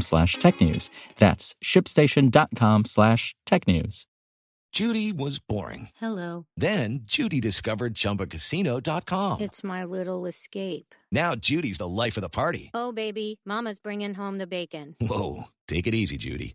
slash technews. That's shipstation.com slash technews. Judy was boring. Hello. Then Judy discovered ChumbaCasino.com. It's my little escape. Now Judy's the life of the party. Oh, baby, mama's bringing home the bacon. Whoa, take it easy, Judy.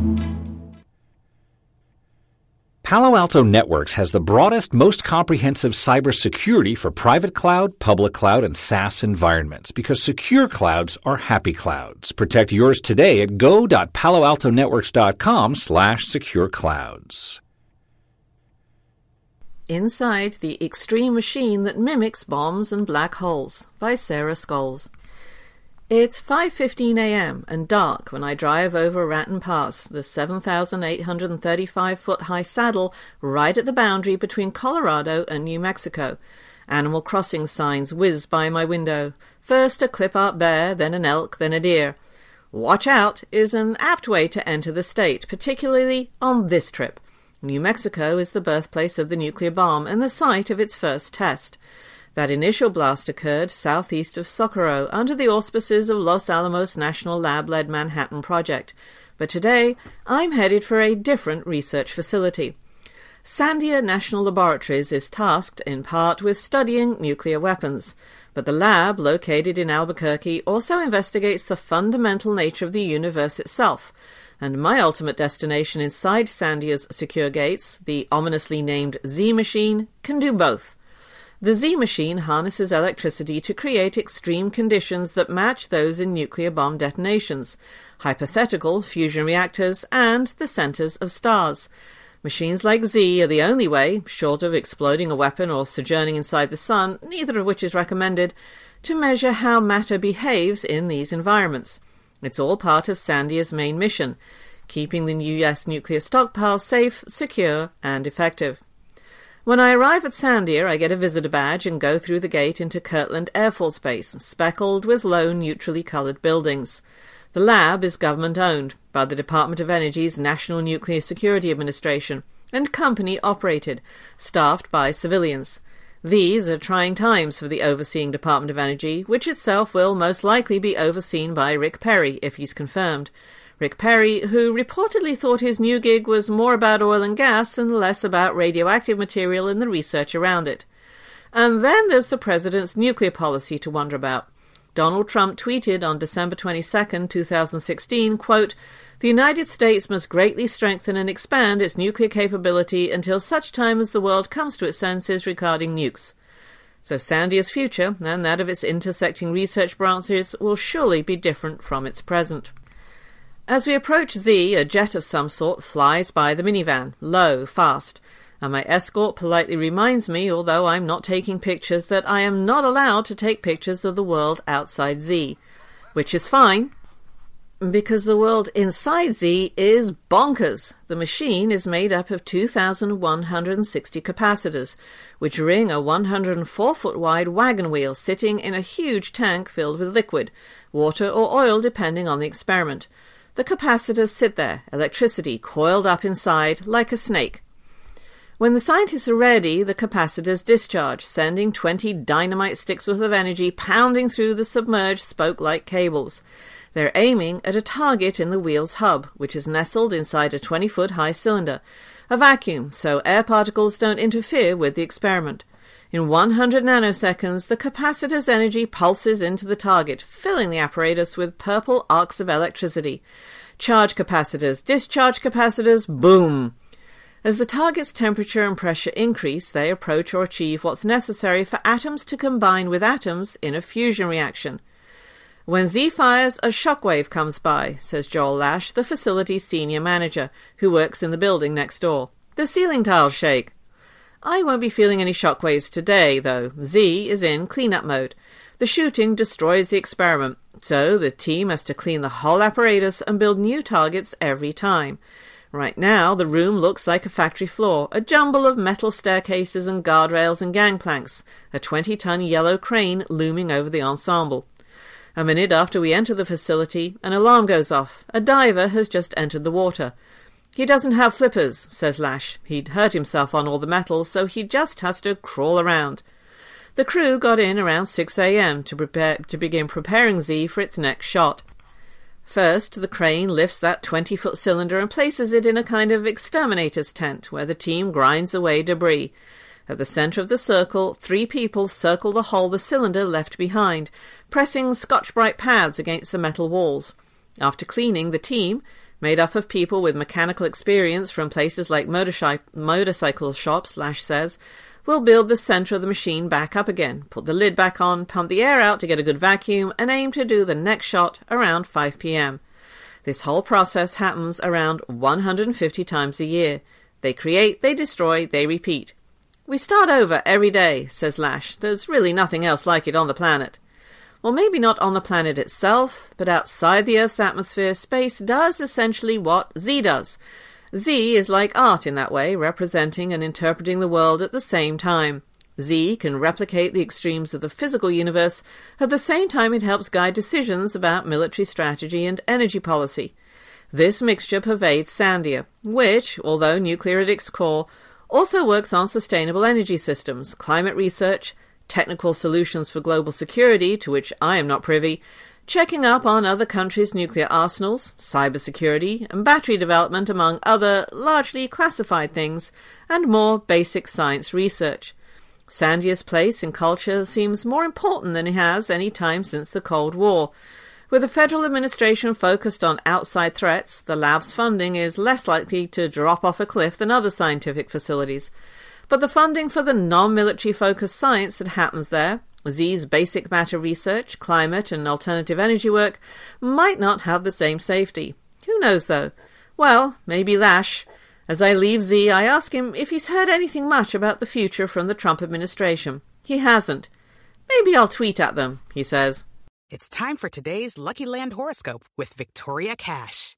Palo Alto Networks has the broadest, most comprehensive cybersecurity for private cloud, public cloud, and SaaS environments because secure clouds are happy clouds. Protect yours today at go.paloaltonetworks.com slash secure clouds. Inside the Extreme Machine That Mimics Bombs and Black Holes by Sarah Scoles. It's 5:15 a.m. and dark when I drive over Raton Pass, the 7,835 foot high saddle right at the boundary between Colorado and New Mexico. Animal crossing signs whiz by my window. First a clip art bear, then an elk, then a deer. Watch out is an apt way to enter the state, particularly on this trip. New Mexico is the birthplace of the nuclear bomb and the site of its first test. That initial blast occurred southeast of Socorro under the auspices of Los Alamos National Lab led Manhattan Project. But today, I'm headed for a different research facility. Sandia National Laboratories is tasked in part with studying nuclear weapons, but the lab, located in Albuquerque, also investigates the fundamental nature of the universe itself. And my ultimate destination inside Sandia's secure gates, the ominously named Z machine, can do both. The Z machine harnesses electricity to create extreme conditions that match those in nuclear bomb detonations, hypothetical fusion reactors, and the centers of stars. Machines like Z are the only way, short of exploding a weapon or sojourning inside the sun, neither of which is recommended, to measure how matter behaves in these environments. It's all part of Sandia's main mission, keeping the US nuclear stockpile safe, secure, and effective. When I arrive at Sandia, I get a visitor badge and go through the gate into Kirtland Air Force Base, speckled with low neutrally colored buildings. The lab is government owned by the Department of Energy's National Nuclear Security Administration and company operated, staffed by civilians. These are trying times for the overseeing Department of Energy, which itself will most likely be overseen by Rick Perry if he's confirmed. Rick Perry, who reportedly thought his new gig was more about oil and gas and less about radioactive material and the research around it. And then there's the president's nuclear policy to wonder about. Donald Trump tweeted on December 22, 2016, quote, The United States must greatly strengthen and expand its nuclear capability until such time as the world comes to its senses regarding nukes. So Sandia's future, and that of its intersecting research branches, will surely be different from its present. As we approach Z, a jet of some sort flies by the minivan, low, fast, and my escort politely reminds me, although I'm not taking pictures, that I am not allowed to take pictures of the world outside Z, which is fine, because the world inside Z is bonkers. The machine is made up of 2,160 capacitors, which ring a 104 foot wide wagon wheel sitting in a huge tank filled with liquid, water or oil depending on the experiment. The capacitors sit there, electricity coiled up inside like a snake. When the scientists are ready, the capacitors discharge, sending 20 dynamite sticks worth of energy pounding through the submerged spoke like cables. They're aiming at a target in the wheel's hub, which is nestled inside a 20 foot high cylinder, a vacuum so air particles don't interfere with the experiment. In 100 nanoseconds, the capacitor's energy pulses into the target, filling the apparatus with purple arcs of electricity. Charge capacitors, discharge capacitors, boom! As the target's temperature and pressure increase, they approach or achieve what's necessary for atoms to combine with atoms in a fusion reaction. When Z fires, a shockwave comes by, says Joel Lash, the facility's senior manager, who works in the building next door. The ceiling tiles shake. I won't be feeling any shockwaves today, though. Z is in cleanup mode. The shooting destroys the experiment, so the team has to clean the whole apparatus and build new targets every time. Right now, the room looks like a factory floor, a jumble of metal staircases and guardrails and gangplanks, a 20 ton yellow crane looming over the ensemble. A minute after we enter the facility, an alarm goes off. A diver has just entered the water. He doesn't have flippers, says Lash. He'd hurt himself on all the metal, so he just has to crawl around. The crew got in around 6 a.m. to prepare to begin preparing Z for its next shot. First, the crane lifts that 20 foot cylinder and places it in a kind of exterminator's tent where the team grinds away debris. At the center of the circle, three people circle the hole the cylinder left behind, pressing Scotch-Brite pads against the metal walls. After cleaning, the team, made up of people with mechanical experience from places like motorcycle shops, Lash says, will build the center of the machine back up again, put the lid back on, pump the air out to get a good vacuum, and aim to do the next shot around 5 p.m. This whole process happens around 150 times a year. They create, they destroy, they repeat. We start over every day, says Lash. There's really nothing else like it on the planet. Well, maybe not on the planet itself, but outside the Earth's atmosphere, space does essentially what Z does. Z is like art in that way, representing and interpreting the world at the same time. Z can replicate the extremes of the physical universe, at the same time it helps guide decisions about military strategy and energy policy. This mixture pervades Sandia, which, although nuclear at its core, also works on sustainable energy systems, climate research, technical solutions for global security, to which I am not privy, checking up on other countries' nuclear arsenals, cybersecurity, and battery development, among other largely classified things, and more basic science research. Sandia's place in culture seems more important than it has any time since the Cold War, with the federal administration focused on outside threats, the lab's funding is less likely to drop off a cliff than other scientific facilities. But the funding for the non military focused science that happens there, Z's basic matter research, climate, and alternative energy work, might not have the same safety. Who knows, though? Well, maybe Lash. As I leave Z, I ask him if he's heard anything much about the future from the Trump administration. He hasn't. Maybe I'll tweet at them, he says. It's time for today's Lucky Land horoscope with Victoria Cash.